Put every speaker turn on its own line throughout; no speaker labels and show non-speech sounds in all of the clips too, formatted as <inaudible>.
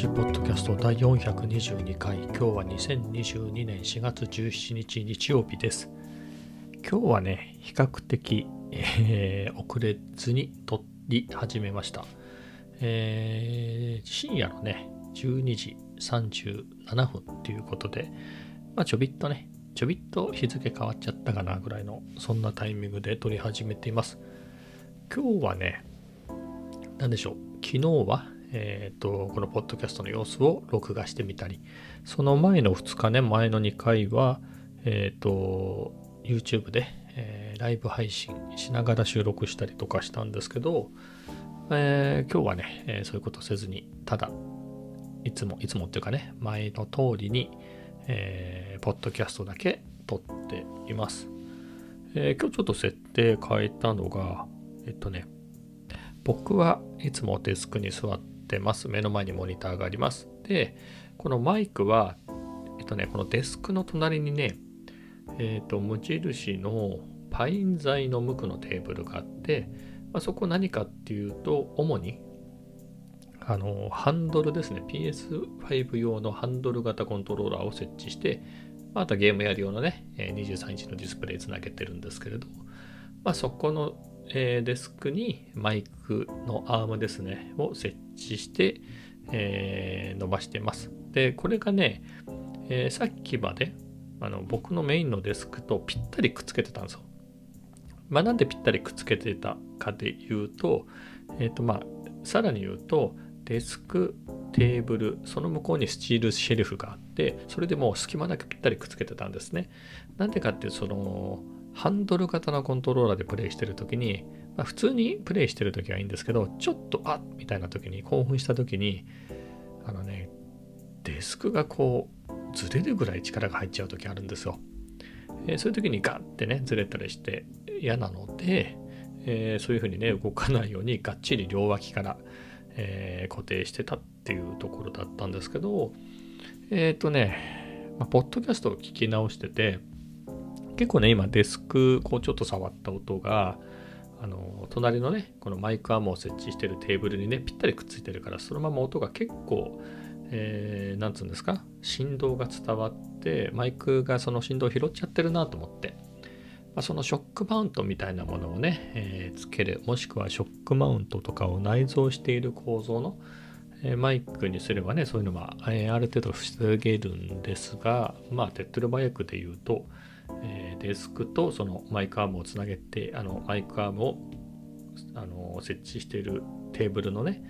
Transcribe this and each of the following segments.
ジポッドキャスト第422回。今日は2022年4月17日日曜日です。今日はね比較的、えー、遅れずに撮り始めました、えー、深夜のね12時37分ということでまあちょびっとねちょびっと日付変わっちゃったかなぐらいのそんなタイミングで撮り始めています。今日はね何でしょう。昨日はえーと、このポッドキャストの様子を録画してみたりその前の2日ね前の2回は、えーと、YouTube で、えー、ライブ配信しながら収録したりとかしたんですけど、えー、今日はね、えー、そういうことせずにただいつもいつもっていうかね前の通りに、えー、ポッドキャストだけ撮っています、え今日ちょっと設定変えたのがえっとね僕はいつもデスクに座っってます。目の前にモニターがあります。で、このマイクは、えっとね、このデスクの隣にね、えっ、と、無印のパイン材の無垢のテーブルがあって、まあ、そこ何かっていうと、主に、あの、ハンドルですね。PS5 用のハンドル型コントローラーを設置して、またゲームやる用のね、23インチのディスプレイつなげてるんですけれど、まあ、そこのえー、デスクにマイクのアームですね、を設置して、えー、伸ばしてます。で、これがね、えー、さっきまであの僕のメインのデスクとぴったりくっつけてたんですよ。まあ、なんでぴったりくっつけてたかで言うと、えっ、ー、とまあ、さらに言うと、デスク、テーブル、その向こうにスチールシェルフがあって、それでもう隙間なくぴったりくっつけてたんですね。なんでかっていうその、ハンドル型のコントローラーでプレイしてる時に、まあ、普通にプレイしてる時はいいんですけど、ちょっとあっみたいな時に興奮した時に、あのね、デスクがこうずれるぐらい力が入っちゃう時あるんですよ。えー、そういう時にガッてね、ずれたりして嫌なので、えー、そういう風にね、動かないようにがっちり両脇から、えー、固定してたっていうところだったんですけど、えっ、とね、まあ、ポッドキャストを聞き直してて、結構ね、今デスク、こうちょっと触った音が、あの、隣のね、このマイクアームを設置してるテーブルにね、ぴったりくっついてるから、そのまま音が結構、えー、なんつうんですか、振動が伝わって、マイクがその振動を拾っちゃってるなと思って、まあ、そのショックマウントみたいなものをね、えー、つける、もしくはショックマウントとかを内蔵している構造の、え、マイクにすればね、そういうのは、え、ある程度防げるんですが、まあ、手っ取り早くで言うと、え、デスクとそのマイクアームをつなげてあのマイクアームをあの設置しているテーブルのね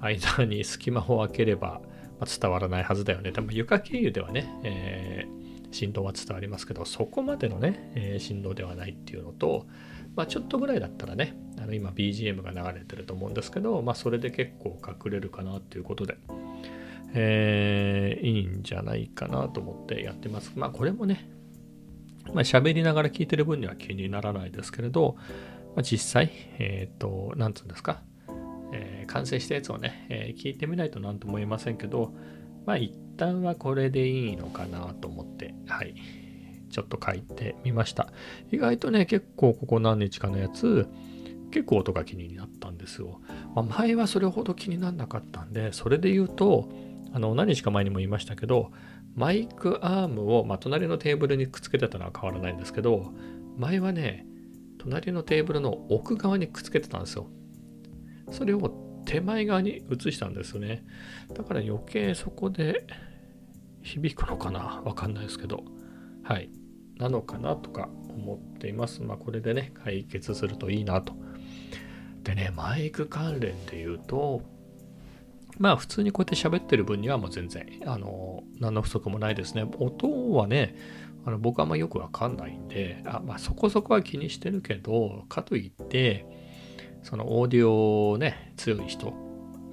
間に隙間を空ければ、ま、伝わらないはずだよね多分床経由ではね、えー、振動は伝わりますけどそこまでのね、えー、振動ではないっていうのと、まあ、ちょっとぐらいだったらねあの今 BGM が流れてると思うんですけど、まあ、それで結構隠れるかなっていうことで、えー、いいんじゃないかなと思ってやってます。まあこれもね、まあ、喋りながら聞いてる分には気にならないですけれど、まあ、実際、えっ、ー、と、なんつうんですか、えー、完成したやつをね、えー、聞いてみないと何とも言えませんけど、まあ一旦はこれでいいのかなと思って、はい、ちょっと書いてみました。意外とね、結構ここ何日かのやつ、結構音が気になったんですよ。まあ、前はそれほど気にならなかったんで、それで言うと、あの何日か前にも言いましたけど、マイクアームを、まあ、隣のテーブルにくっつけてたのは変わらないんですけど、前はね、隣のテーブルの奥側にくっつけてたんですよ。それを手前側に移したんですよね。だから余計そこで響くのかなわかんないですけど。はい。なのかなとか思っています。まあこれでね、解決するといいなと。でね、マイク関連で言うと、まあ普通にこうやって喋ってる分にはもう全然、あの、何の不足もないですね。音はね、あの僕はあんまよくわかんないんで、あまあそこそこは気にしてるけど、かといって、そのオーディオね、強い人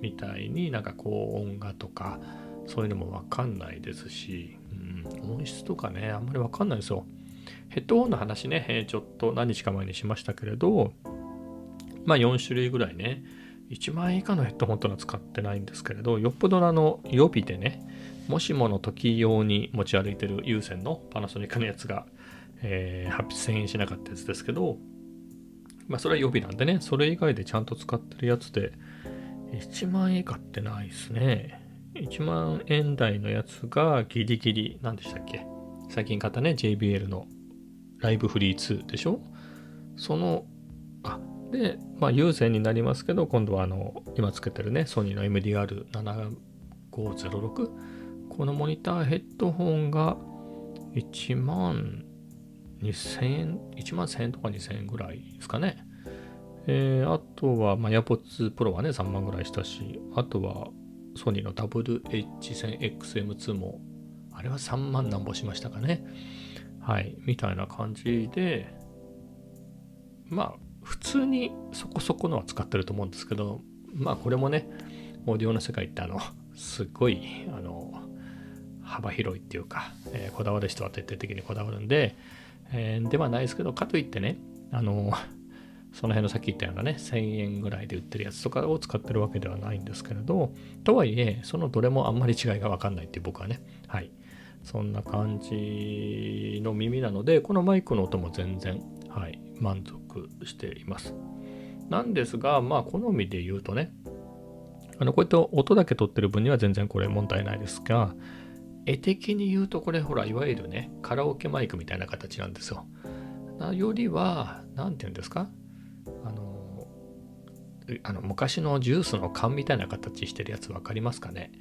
みたいになんかこう音画とか、そういうのもわかんないですし、うん、音質とかね、あんまりわかんないですよ。ヘッドホンの話ね、ちょっと何日か前にしましたけれど、まあ4種類ぐらいね、1万円以下のヘッドホンというのは使ってないんですけれど、よっぽどあの予備でね、もしもの時用に持ち歩いてる有線のパナソニックのやつが、えー、8000円しなかったやつですけど、まあそれは予備なんでね、それ以外でちゃんと使ってるやつで、1万円以下ってないですね。1万円台のやつがギリギリ、何でしたっけ？最近買ったね、JBL のライブフリー2でしょ？その、あ、で、まあ有線になりますけど、今度はあの、今つけてるね、ソニーの MDR7506 このモニターヘッドホンが1万2000円、1万1000円とか2000円ぐらいですかね。えー、あとは、まあ、AirPods Pro はね、3万ぐらいしたし、あとは、ソニーの WH1000XM2 も、あれは3万なんぼしましたかね。はい、みたいな感じで、まあ、普通にそこそこのは使ってると思うんですけど、まあ、これもね、オーディオの世界ってあの、すっごい、あの、幅広いっていうか、えー、こだわる人は徹底的にこだわるんで、えー、ではないですけど、かといってね、あの、その辺のさっき言ったようなね、1000円ぐらいで売ってるやつとかを使ってるわけではないんですけれど、とはいえ、そのどれもあんまり違いがわかんないっていう僕はね、はい。そんな感じの耳なので、このマイクの音も全然、はい、満足しています。なんですが、まあ、好みで言うとね、あの、こういった音だけ取ってる分には全然これ問題ないですが、絵的に言うとこれほらいわゆるねカラオケマイクみたいな形なんですよ。よりは何て言うんですか？あのあの昔のジュースの缶みたいな形してるやつ分かりますかね、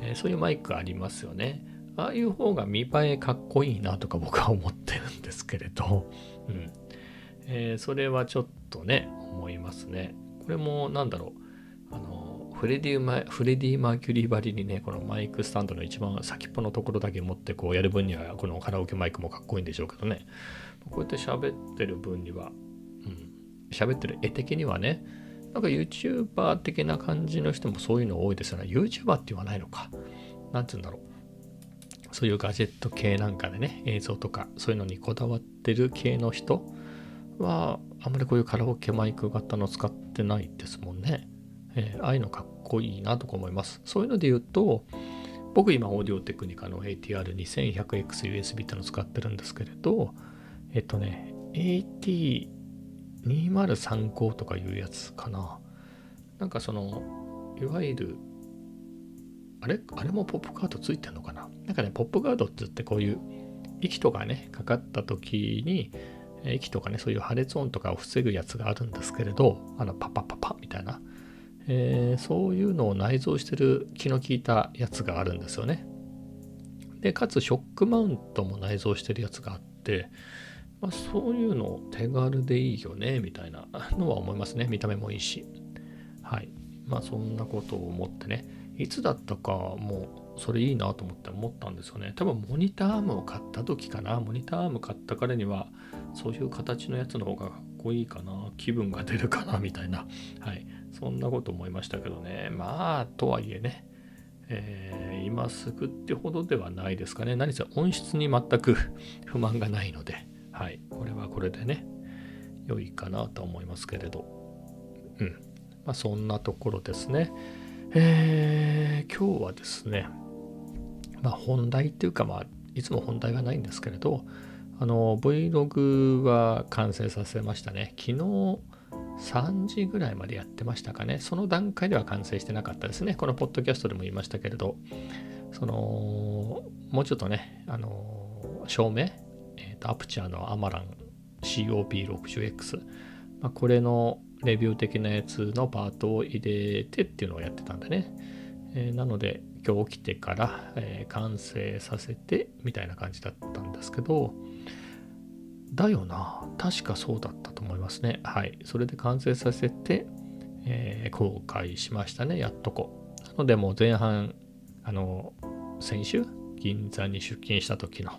えー、そういうマイクありますよね。ああいう方が見栄えかっこいいなとか僕は思ってるんですけれど、うんえー、それはちょっとね思いますね。これも何だろうあのフレディマフレディ・マーキュリーばりにね、このマイクスタンドの一番先っぽのところだけ持ってこうやる分には、このカラオケマイクもかっこいいんでしょうけどね。こうやって喋ってる分には、うん、喋ってる絵的にはね、なんか YouTuber 的な感じの人もそういうの多いですよね。YouTuber って言わないのか。なんて言うんだろう。そういうガジェット系なんかでね、映像とか、そういうのにこだわってる系の人は、あんまりこういうカラオケマイク型の使ってないですもんね。えー、ああいうのかっこいいなとか思います。そういうので言うと、僕今オーディオテクニカの ATR2100XUSB ってのを使ってるんですけれど、えっとね、AT2035 とかいうやつかな。なんかその、いわゆる、あれ？あれもポップカードついてんのかな？なんかね、ポップガードって言ってこういう息とかね、かかった時に、息とかね、そういう破裂音とかを防ぐやつがあるんですけれど、あの、パパパパみたいな。えー、そういうのを内蔵してる気の利いたやつがあるんですよね。で、かつショックマウントも内蔵してるやつがあって、まあ、そういうの手軽でいいよね、みたいなのは思いますね。見た目もいいし。はい。まあそんなことを思ってね、いつだったかもうそれいいなと思って思ったんですよね。多分モニターアームを買った時かな。モニターアーム買った彼にはそういう形のやつの方がかっこいいかな。気分が出るかなみたいな。<laughs> はい。そんなこと思いましたけどね。まあ、とはいえね、えー、今すぐってほどではないですかね。何せ音質に全く <laughs> 不満がないので、はい、これはこれでね、良いかなと思いますけれど。うん。まあ、そんなところですね。えー、今日はですね、まあ、本題っていうか、まあ、いつも本題はないんですけれど、あの、Vlog は完成させましたね。昨日、3時ぐらいまでやってましたかね。その段階では完成してなかったですね。このポッドキャストでも言いましたけれど、その、もうちょっとね、あの、照明、えーと、アプチャーのアマラン COP60X、まあ、これのレビュー的なやつのパートを入れてっていうのをやってたんでね。えー、なので、今日起きてから、えー、完成させてみたいな感じだったんですけど、だよな。確かそうだったと思いますね。はい。それで完成させて、えー、公開しましたね。やっとこ。なのでもう前半、あの、先週、銀座に出勤した時の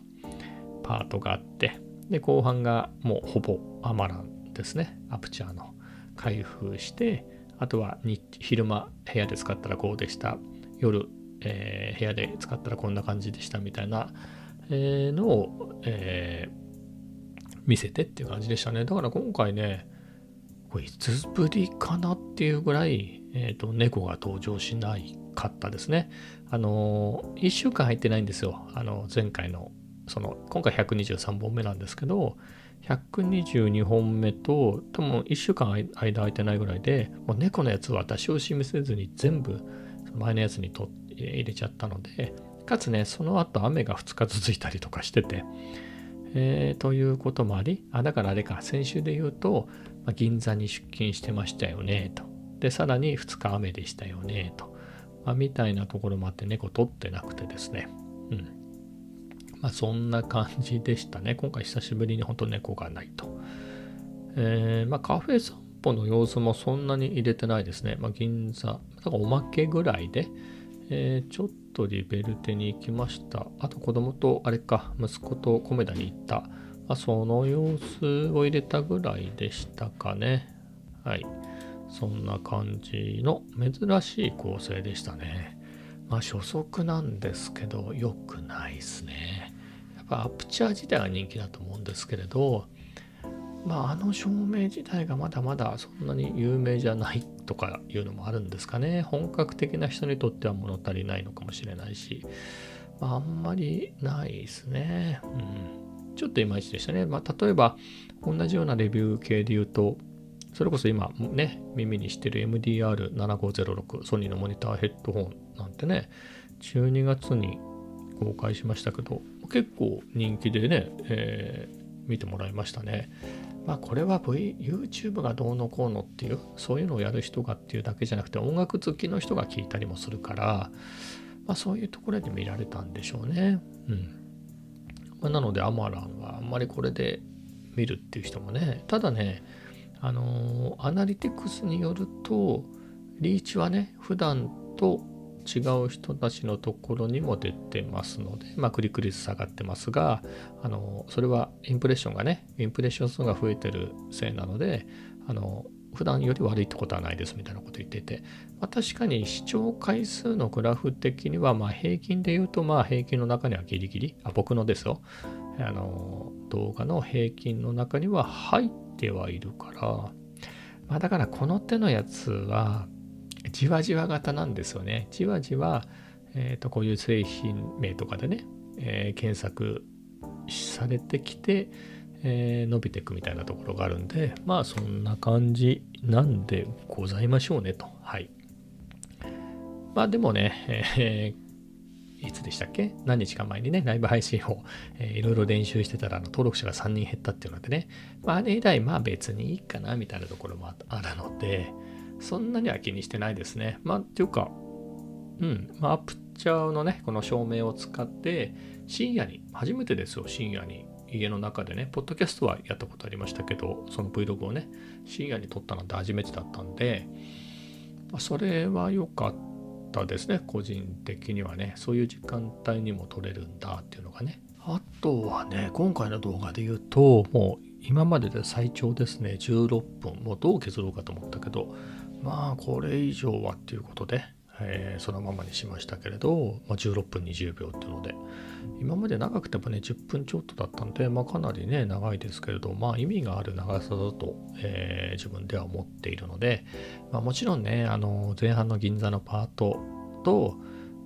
パートがあって、で、後半がもうほぼアマランですね。アプチャーの開封して、あとは昼間部屋で使ったらこうでした。夜、えー、部屋で使ったらこんな感じでしたみたいな、えー、のを、えー見せてっていう感じでしたね。だから今回ね、これいつぶりかなっていうぐらい、え、ー、と、猫が登場しないかったですね。あのー、1週間入ってないんですよ。あの、前回の、その、今回123本目なんですけど、122本目と、多分1週間間空いてないぐらいで、もう猫のやつは出し惜しみせずに全部、前のやつにと入れちゃったので、かつね、その後雨が2日続いたりとかしてて、えー、ということもあり、あ、だからあれか、先週で言うと、まあ、銀座に出勤してましたよね、と。で、さらに2日雨でしたよね、と。まあ、みたいなところもあって猫取ってなくてですね。うん。まあ、そんな感じでしたね。今回久しぶりに本当猫がないと。えー、まあ、カフェ散歩の様子もそんなに入れてないですね。まあ、銀座、だからおまけぐらいで、えー、ちょっとリベルテに行きました。あと子供と、あれか、息子とコメダに行った。まあ、その様子を入れたぐらいでしたかね。はい。そんな感じの珍しい構成でしたね。まあ初速なんですけど、良くないですね。やっぱアプチャー自体は人気だと思うんですけれど、まああの照明自体がまだまだそんなに有名じゃないとかいうのもあるんですかね。本格的な人にとっては物足りないのかもしれないし、まあ、あんまりないですね。うん。ちょっといまいちでしたね。まあ例えば同じようなレビュー系で言うと、それこそ今ね、耳にしてる MDR7506 ソニーのモニターヘッドホンなんてね、12月に公開しましたけど、結構人気でね、えー、見てもらいましたね。まあこれは、v、YouTube がどうのこうのっていう、そういうのをやる人がっていうだけじゃなくて、音楽好きの人が聞いたりもするから、まあそういうところで見られたんでしょうね。うん。まあ、なので、アマランはあんまりこれで見るっていう人もね、ただね、あのアナリティクスによるとリーチはね普段と違う人たちのところにも出てますので、まあ、クリック率下がってますが、あのそれはインプレッションがね、インプレッション数が増えてるせいなので、あの普段より悪いってことはないですみたいなこと言っていて、まあ、確かに視聴回数のグラフ的には、まあ平均で言うと、まあ平均の中にはギリギリ、あ僕のですよ、あの動画の平均の中には入ってはいるから、まあ、だからこの手のやつはじわじわ型なんですよね。じわじわ、えー、とこういう製品名とかでね、えー、検索されてきて、えー、伸びていくみたいなところがあるんで、まあそんな感じなんでございましょうねと。はい。まあでもね、えー、いつでしたっけ？何日か前にね、ライブ配信を、えー、いろいろ練習してたら、あの登録者が3人減ったっていうのでね、まあ、あれ以来、まあ別にいいかな、みたいなところもあるので、そんなには気にしてないですね。まあ、っていうか、うん、まあ、アプチャーのね、この照明を使って、深夜に、初めてですよ、深夜に。家の中でね、ポッドキャストはやったことありましたけど、その Vlog をね、深夜に撮ったのって初めてだったんで、まあ、それは良かったったですね。個人的にはね。そういう時間帯にも撮れるんだっていうのがね。あとはね今回の動画で言うともう今までで最長ですね。16分。もうどう削ろうかと思ったけどまあこれ以上はっていうことで、えー、そのままにしましたけれど、まあ、16分20秒っていうので今まで長くてもね10分ちょっとだったんで、まあ、かなりね長いですけれどまあ意味がある長さだと、えー、自分では思っているので、まあ、もちろんねあの前半の銀座のパートと、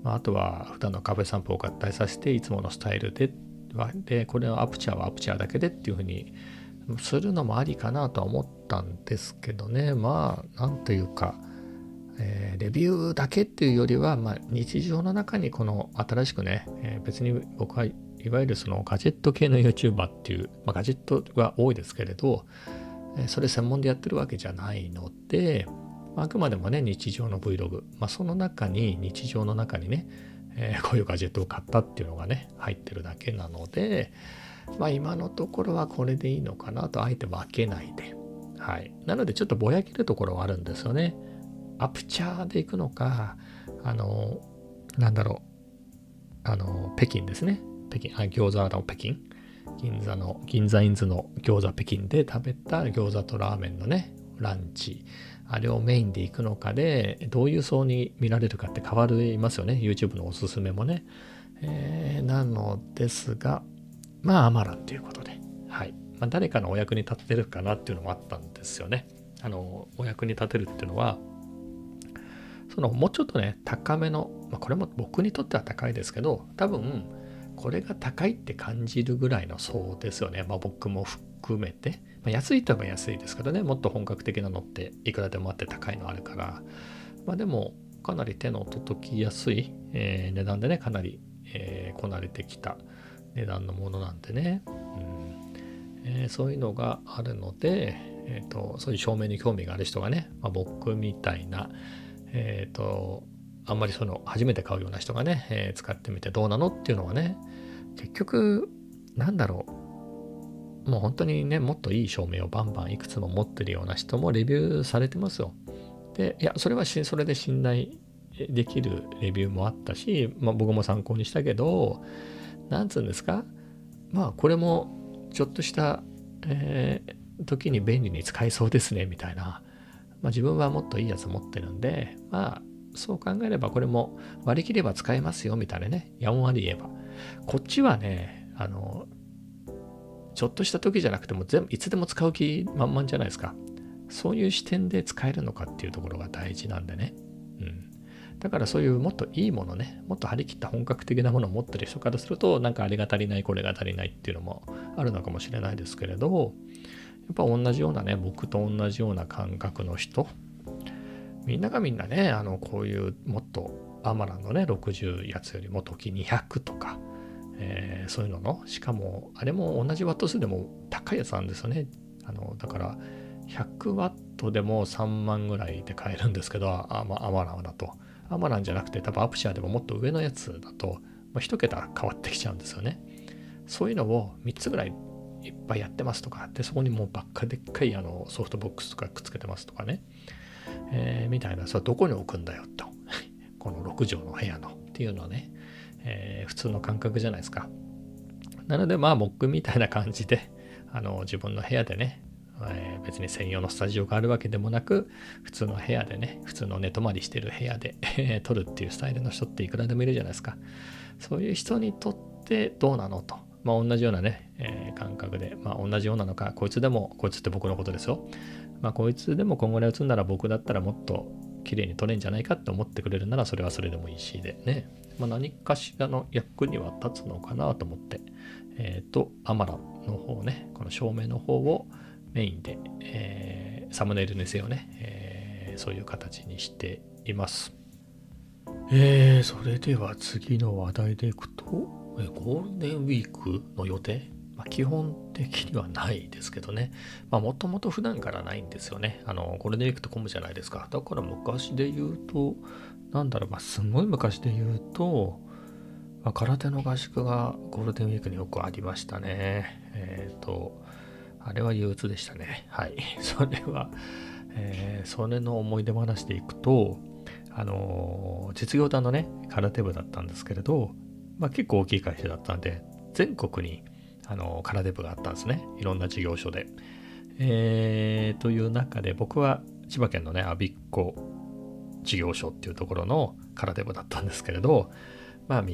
まあ、あとは普段のカフェ散歩を合体させていつものスタイルででこれはアプチャーはアプチャーだけでっていうふうにするのもありかなとは思ってたんですけどね。まあなんというか、えー、レビューだけっていうよりは、まあ、日常の中にこの新しくね、えー、別に僕はいわゆるそのガジェット系の YouTuber っていう、まあ、ガジェットが多いですけれど、えー、それ専門でやってるわけじゃないので、まあくまでもね日常の Vlog、まあ、その中に日常の中にね、えー、こういうガジェットを買ったっていうのがね入ってるだけなのでまあ今のところはこれでいいのかなとあえて分けないで。はい。なのでちょっとぼやけるところはあるんですよね。アプチャーでいくのかあのなんだろう。あの北京ですね。北京。あ餃子の北京。銀座の銀座インズの餃子北京で食べた餃子とラーメンのねランチ。あれをメインで行くのかで、どういう層に見られるかって変わりますよね。YouTube のおすすめもね。えー、なのですが、まあ、アマランということで。まあ、誰かのお役に立てるかなっていうのもあったんですよね。あの、お役に立てるっていうのは、そのもうちょっとね、高めの、まあ、これも僕にとっては高いですけど、多分、これが高いって感じるぐらいの層ですよね。まあ、僕も含めて。まあ、安いといえば安いですからねもっと本格的なのっていくらでもあって高いのあるからまあでもかなり手の届きやすい、えー、値段でねかなり、えー、こなれてきた値段のものなんでね、うんえー、そういうのがあるので、えーと、そういう照明に興味がある人がね、まあ、僕みたいな、えっ、ー、とあんまりその初めて買うような人がね、えー、使ってみてどうなのっていうのはね結局なんだろうもう本当にねもっといい照明をバンバンいくつも持ってるような人もレビューされてますよ。でいやそれはそれで信頼できるレビューもあったし、まあ、僕も参考にしたけどなんつうんですか？まあこれもちょっとした、えー、時に便利に使えそうですねみたいな、まあ、自分はもっといいやつ持ってるんでまあそう考えればこれも割り切れば使えますよみたいなね。やんわり言えば。こっちはねあのちょっとした時じゃなくても全部いつでも使う気満々じゃないですか。そういう視点で使えるのかっていうところが大事なんでね。うん。だからそういうもっといいものね、もっと張り切った本格的なものを持ってる人からすると、なんかあれが足りない、これが足りないっていうのもあるのかもしれないですけれど、やっぱ同じようなね、僕と同じような感覚の人、みんながみんなね、あの、こういうもっとアマランのね、60やつよりも時200とか、えー、そういうのの、しかも、あれも同じワット数でも高いやつなんですよね。あの、だから、100ワットでも3万ぐらいで買えるんですけど、アマランだと。アマランじゃなくて多分アプシャーでももっと上のやつだと、まあ、1桁変わってきちゃうんですよね。そういうのを3つぐらいいっぱいやってますとか、で、そこにもうばっかでっかいあのソフトボックスとかくっつけてますとかね、えー、みたいな、それはどこに置くんだよと。<laughs> この6畳の部屋のっていうのはね、えー、普通の感覚じゃないですか。なのでまあ僕みたいな感じで、あの自分の部屋でね、えー、別に専用のスタジオがあるわけでもなく普通の部屋でね普通の寝泊まりしてる部屋で撮るっていうスタイルの人っていくらでもいるじゃないですか。そういう人にとってどうなのと。まあ同じようなね、えー、感覚で。まあ同じようなのかこいつでもこいつって僕のことですよ。まあこいつでも今後に打つんなら僕だったらもっと綺麗に撮れんじゃないかって思ってくれるならそれはそれでもいいしでね、まあ、何かしらの役には立つのかなと思って。えっ、ー、とアマラの方ねこの照明の方をメインで、えー、サムネイルにせよね、えー、そういう形にしています。えー、それでは次の話題でいくと、えゴールデンウィークの予定、まあ、基本的にはないですけどね、もともと普段からないんですよね。あのゴールデンウィークって混むじゃないですか。だから昔で言うと、なんだろう、まあ、すごい昔で言うと、まあ、空手の合宿がゴールデンウィークによくありましたね。えっ、ー、と、あれは憂鬱でしたね。はい。<laughs> それは、えー、それの思い出話でいくと、あのー、実業団のね、空手部だったんですけれど、まあ、結構大きい会社だったんで、全国に、あのー、空手部があったんですね。いろんな事業所で。えー、という中で、僕は千葉県のね、我孫子事業所っていうところの空手部だったんですけれど、まあ、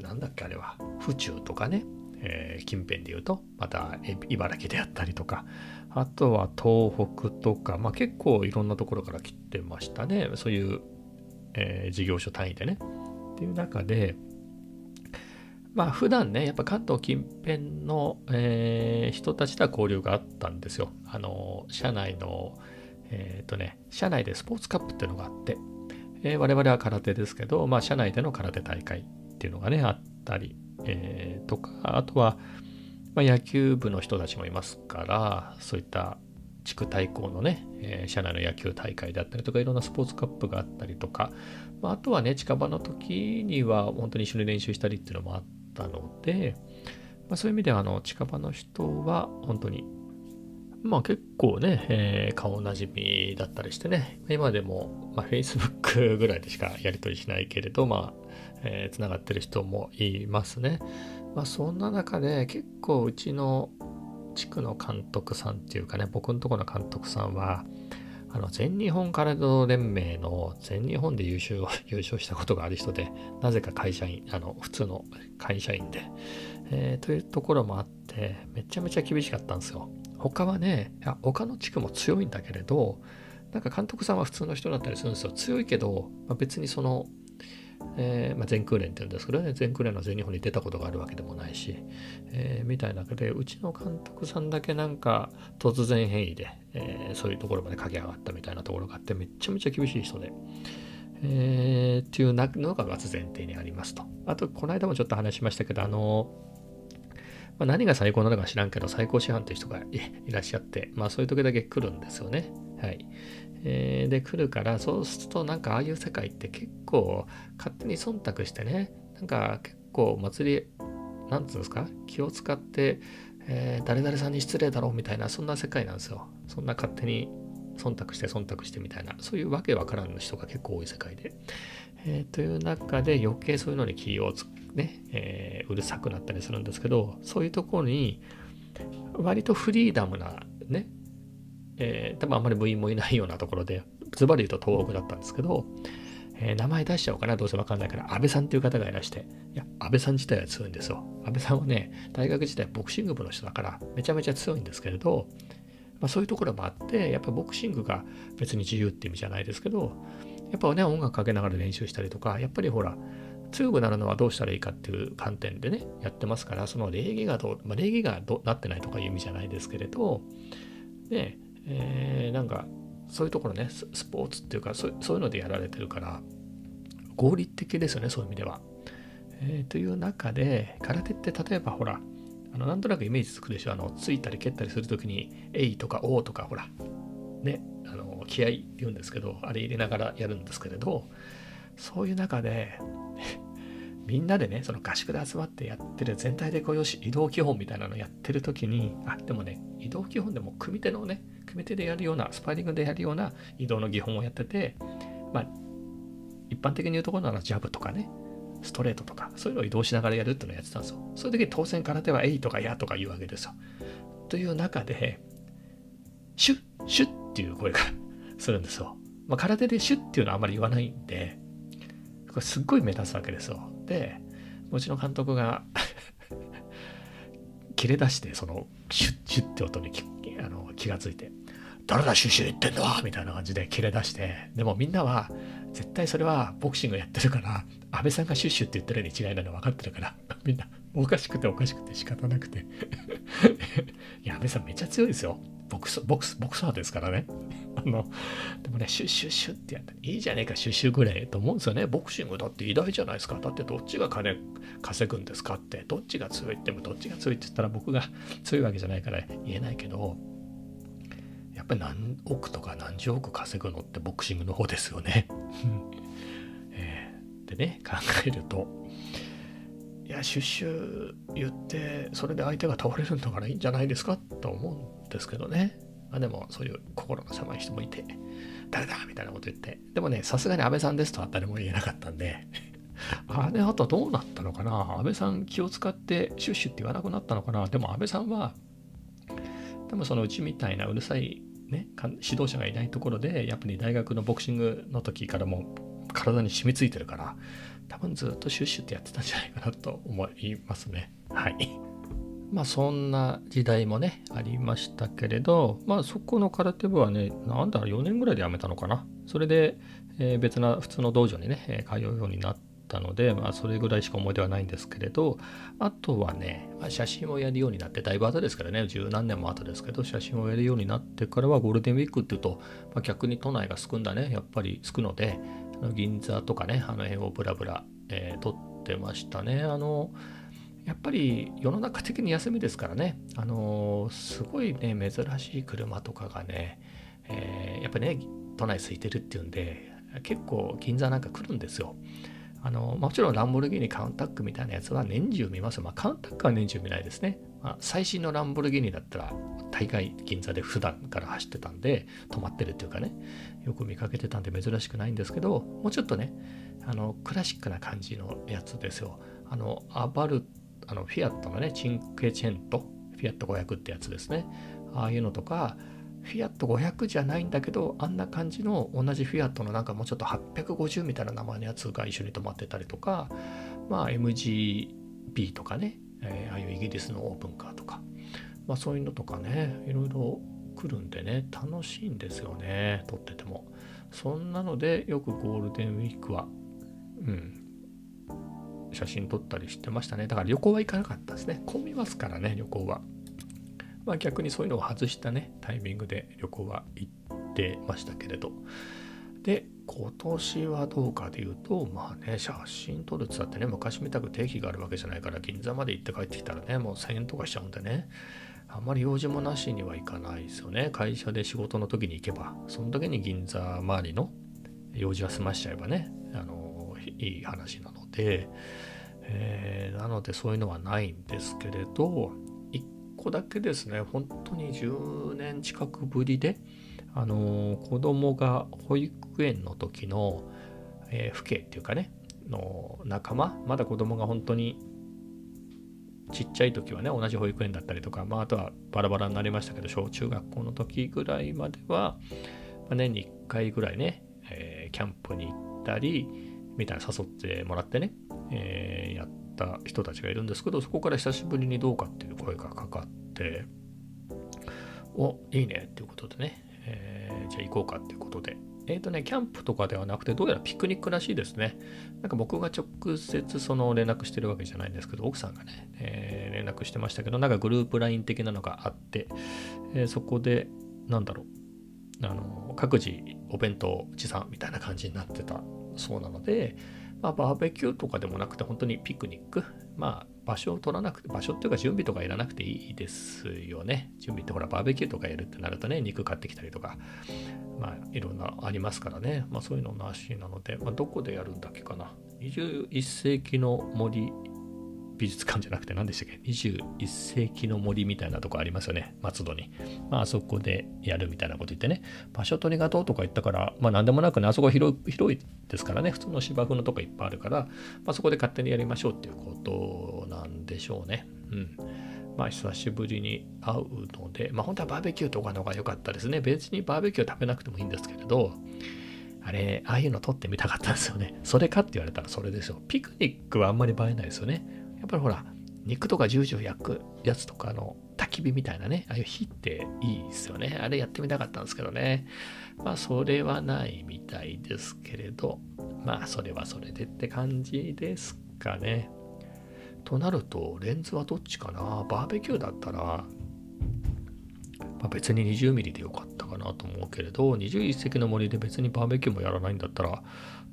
なんだっけあれは、府中とかね、えー、近辺で言うと、また茨城であったりとか、あとは東北とか、まあ、結構いろんなところから来てましたね。そういう、えー、事業所単位でね。っていう中で、まあ普段ね、やっぱ関東近辺の、えー、人たちとは交流があったんですよ。あの、社内の、えっ、とね、社内でスポーツカップっていうのがあって、えー、我々は空手ですけど、まあ社内での空手大会っていうのがね、あったりえー、とか、あとは、まあ、野球部の人たちもいますから、そういった地区対抗のね、えー、社内の野球大会であったりとか、いろんなスポーツカップがあったりとか、まあ、あとはね、近場の時には本当に一緒に練習したりっていうのもあったので、まあ、そういう意味では、あの、近場の人は本当に、まあ結構ね、えー、顔なじみだったりしてね、今でも、まあ、Facebook ぐらいでしかやり取りしないけれど、まあ、えー、つながってる人もいますね。まあそんな中で結構うちの地区の監督さんっていうかね、僕のところの監督さんは、あの全日本空手連盟の全日本で優勝 <laughs> 優勝したことがある人で、なぜか会社員、あの普通の会社員で、えー、というところもあって、めちゃめちゃ厳しかったんですよ。他はね、いや他の地区も強いんだけれど、なんか監督さんは普通の人だったりするんですよ。強いけど、まあ、別にそのえー、まあ、全空連って言うんですけどね、全空連の全日本に出たことがあるわけでもないし、えー、みたいな中で、うちの監督さんだけなんか突然変異で、えー、そういうところまで駆け上がったみたいなところがあって、めちゃめちゃ厳しい人で、えー、っていうのがまず前提にありますと。あと、この間もちょっと話しましたけど、あの、まあ、何が最高なのか知らんけど、最高師範という人がいらっしゃって、まあそういう時だけ来るんですよね。はい。えー、で、来るから、そうするとなんかああいう世界って結構勝手に忖度してね、なんか結構祭り、なんつうんですか、気を使って、えー、誰々さんに失礼だろうみたいな、そんな世界なんですよ。そんな勝手に忖度して忖度してみたいな、そういうわけわからんの人が結構多い世界で。えー、という中で余計そういうのに気をつね、え、うるさくなったりするんですけど、そういうところに割とフリーダムなね、えー、多分あんまり部員もいないようなところで、ズバリ言うと東北だったんですけど、えー、名前出しちゃおうかな、どうせわかんないから、安倍さんっていう方がいらして、いや、安倍さん自体は強いんですよ。安倍さんはね、大学時代ボクシング部の人だから、めちゃめちゃ強いんですけれど、まあ、そういうところもあって、やっぱボクシングが別に自由って意味じゃないですけど、やっぱね、音楽かけながら練習したりとか、やっぱりほら、強くなるのはどうしたらいいかっていう観点でね、やってますから、その礼儀がどう、まあ、礼儀がどなってないとかいう意味じゃないですけれど、ね、えー、なんか、そういうところね、スポーツっていうかそう、そういうのでやられてるから、合理的ですよね、そういう意味では。えー、という中で、空手って例えばほら、あのなんとなくイメージつくでしょあのついたり蹴ったりするときに「えい」とか「お」とかほらねあの気合って言うんですけどあれ入れながらやるんですけれどそういう中でみんなでねその合宿で集まってやってる全体でこうよし移動基本みたいなのやってる時にあでもね移動基本でも組手のね組手でやるようなスパーリングでやるような移動の技本をやっててまあ一般的に言うところならジャブとかねストレートとか、そういうのを移動しながらやるっていうのをやってたんですよ。そういう時に当然空手はえいとかやとか言うわけですよ。という中で、シュッ、シュッっていう声が <laughs> するんですよ。まあ、空手でシュッっていうのはあんまり言わないんで、これすっごい目立つわけですよ。で、うちの監督が <laughs> 切れ出して、そのシュッシュッって音にあの気がついて、誰だシュッシュ言ってんのみたいな感じで切れ出して、でもみんなは、絶対それはボクシングやってるから、安倍さんがシュッシュって言ってるに違いないの分かってるから、みんなおかしくておかしくて仕方なくて <laughs> いや、安倍さんめっちゃ強いですよ。ボクス、ボクス、ボクサーですからね。<laughs> あの、でもね、シュッシュッシュッってやったらいいじゃねえか、シュッシュぐらいと思うんですよね。ボクシングだって偉大じゃないですか。だってどっちが金稼ぐんですかって、どっちが強いってもどっちが強いって言ったら僕が強いわけじゃないから言えないけど、やっぱり何億とか何十億稼ぐのってボクシングの方ですよね。<laughs> えー、でね、考えると、いや、シュッシュ言って、それで相手が倒れるんだからいいんじゃないですかと思うんですけどね。まあでも、そういう心の狭い人もいて、誰だみたいなこと言って。でもね、さすがに安倍さんですとは誰も言えなかったんで、<laughs> あれあとどうなったのかな？安倍さん気を使ってシュッシュって言わなくなったのかな？でも安倍さんは、多分そのうちみたいなうるさいね、指導者がいないところでやっぱり大学のボクシングの時からも体に染みついてるから多分ずっとシュッシュってやってたんじゃないかなと思いますね。はいまあそんな時代もねありましたけれどまあそこの空手部はねなんだろう4年ぐらいで辞めたのかなそれで、えー、別な普通の道場にね通うようになったので、まあ、それぐらいしか思い出はないんですけれど、あとはね、まあ、写真をやるようになって、だいぶ後ですからね、十何年も後ですけど、写真をやるようになってからはゴールデンウィークっていうと、まあ、逆に都内がすくんだね、やっぱりすくので、銀座とかね、あの辺をブラブラ、えー、撮ってましたね。あの、やっぱり世の中的に休みですからね、あのー、すごいね、珍しい車とかがね、えー、やっぱね、都内空いてるっていうんで、結構銀座なんか来るんですよ。あのもちろんランボルギーニカウンタックみたいなやつは年中見ます。まあ、カウンタックは年中見ないですね。まあ、最新のランボルギーニだったら大概銀座で普段から走ってたんで止まってるっていうかねよく見かけてたんで珍しくないんですけどもうちょっとねあのクラシックな感じのやつですよ。あのアバルあのフィアットのねチンクエチェントフィアット500ってやつですね。ああいうのとかフィアット500じゃないんだけど、あんな感じの同じフィアットのなんかもうちょっと850みたいな名前のやつが一緒に止まってたりとか、まあ MGB とかね、えー、ああいうイギリスのオープンカーとか、まあそういうのとかね、いろいろ来るんでね、楽しいんですよね、撮ってても。そんなので、よくゴールデンウィークは、うん、写真撮ったりしてましたね。だから旅行は行かなかったですね。混みますからね、旅行は。まあ、逆にそういうのを外したねタイミングで旅行は行ってましたけれどで、今年はどうかでいうと、まあね、写真撮るって言ったってね、昔みたく定期があるわけじゃないから、銀座まで行って帰ってきたらね、もう1000円とかしちゃうんでね、あんまり用事もなしにはいかないですよね。会社で仕事の時に行けば、その時に銀座周りの用事は済ましちゃえばね、あのいい話なので、えー、なのでそういうのはないんですけれど、1個だけですね、本当に10年近くぶりで、あの子供が保育園の時の、えー、父兄っていうかねの仲間まだ子供が本当にちっちゃい時はね同じ保育園だったりとか、まあ、あとはバラバラになりましたけど小中学校の時ぐらいまでは、まあ、年に1回ぐらいね、えー、キャンプに行ったりみたいな誘ってもらってね、えー、やった人たちがいるんですけどそこから久しぶりにどうかっていう声がかかっておいいねっていうことでねえー、じゃあ行こうかっていうことで。えっ、ー、とね、キャンプとかではなくて、どうやらピクニックらしいですね。なんか僕が直接その連絡してるわけじゃないんですけど、奥さんがね、えー、連絡してましたけど、なんかグループ LINE 的なのがあって、え、そこで、なんだろう、あの、各自お弁当持参みたいな感じになってたそうなので、まあ、バーベキューとかでもなくて、本当にピクニック、まあ、場所を取らなくて、場所っていうか準備とかいらなくていいですよね。準備ってほら、バーベキューとかやるってなるとね、肉買ってきたりとか、まあ、いろんなありますからね。まあ、そういうのなしなので、まあ、どこでやるんだっけかな。21世紀の森美術館じゃなくて何でしたっけ ?21 世紀の森みたいなとこありますよね。松戸に。まあ、あそこでやるみたいなこと言ってね。場所取りがどうとか言ったから、まあ、何でもなくね、あそこ広いですからね。普通の芝生のとこいっぱいあるから、まあ、そこで勝手にやりましょうっていうことなんでしょうね。うん。まあ、久しぶりに会うので、まあ、本当はバーベキューとかの方が良かったですね。別にバーベキュー食べなくてもいいんですけれど、あれ、ああいうの撮ってみたかったんですよね。それかって言われたらそれですよ。ピクニックはあんまり映えないですよね。やっぱりほら、肉とかジュージュー焼くやつとかの焚き火みたいなね、ああいう火っていいですよね。あれやってみたかったんですけどね。まあ、それはないみたいですけれど、まあ、それはそれでって感じですかね。となると、レンズはどっちかな？バーベキューだったら、まあ、別に 20mm でよかったかなと思うけれど、21世紀の森で別にバーベキューもやらないんだったら、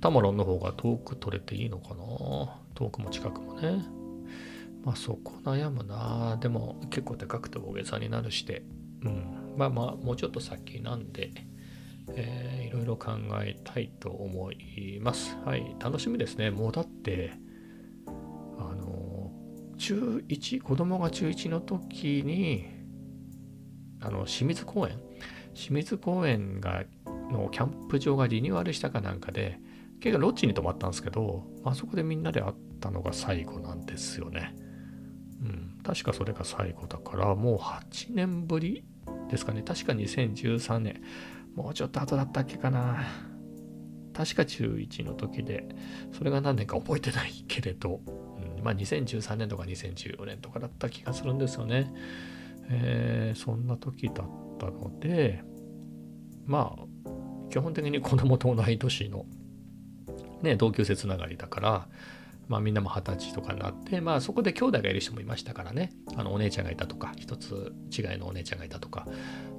タマロンの方が遠く撮れていいのかな？遠くも近くもね。まあそこ悩むなでも結構でかくて大げさになるして、うん、まあまあもうちょっと先なんで、えー、いろいろ考えたいと思います。はい、楽しみですね。もうだって、あの、中1、子供が中1の時に、あの、清水公園？清水公園が、のキャンプ場がリニューアルしたかなんかで、結構ロッジに泊まったんですけど、まあそこでみんなで会ったのが最後なんですよね。確かそれが最後だから、もう8年ぶりですかね。確か2013年。もうちょっと後だったっけかな。確か中1の時で、それが何年か覚えてないけれど、うん、まあ2013年とか2014年とかだった気がするんですよね。えー、そんな時だったので、まあ、基本的に子供と同い年の、ね、同級生つながりだから、まあみんなも二十歳とかになって、まあそこで兄弟がいる人もいましたからね、あのお姉ちゃんがいたとか、一つ違いのお姉ちゃんがいたとか、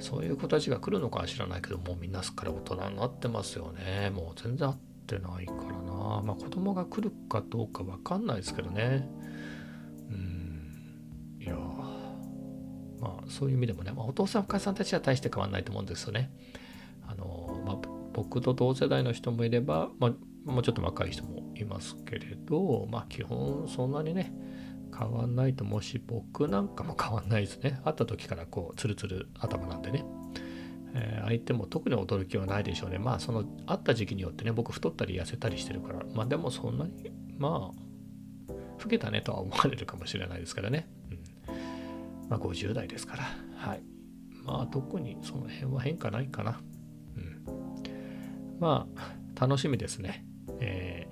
そういう子たちが来るのかは知らないけど、もうみんなすっかり大人になってますよね。もう全然会ってないからな。まあ子供が来るかどうかわかんないですけどね。うん。いやまあそういう意味でもね、まあ、お父さんお母さんたちは大して変わんないと思うんですよね。あの、まあ僕と同世代の人もいれば、まあもうちょっと若い人もいますけれど、まあ基本そんなにね、変わんないと思うし、僕なんかも変わんないですね。会った時からこう、ツルツル頭なんでね。えー、相手も特に驚きはないでしょうね。まあその会った時期によってね、僕太ったり痩せたりしてるから、まあでもそんなに、まあ、老けたねとは思われるかもしれないですからね。うん。まあ50代ですから、はい。まあ特にその辺は変化ないかな。うん。まあ、楽しみですね。え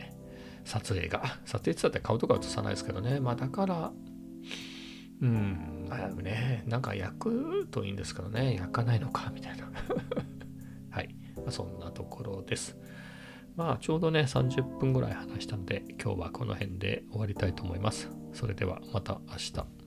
ー、撮影が。撮影って言ったって顔とか映さないですけどね。まあだから、うん、まあね、なんか焼くといいんですけどね、焼かないのか、みたいな。<laughs> はい、まあ、そんなところです。まあちょうどね、30分ぐらい話したので、今日はこの辺で終わりたいと思います。それではまた明日。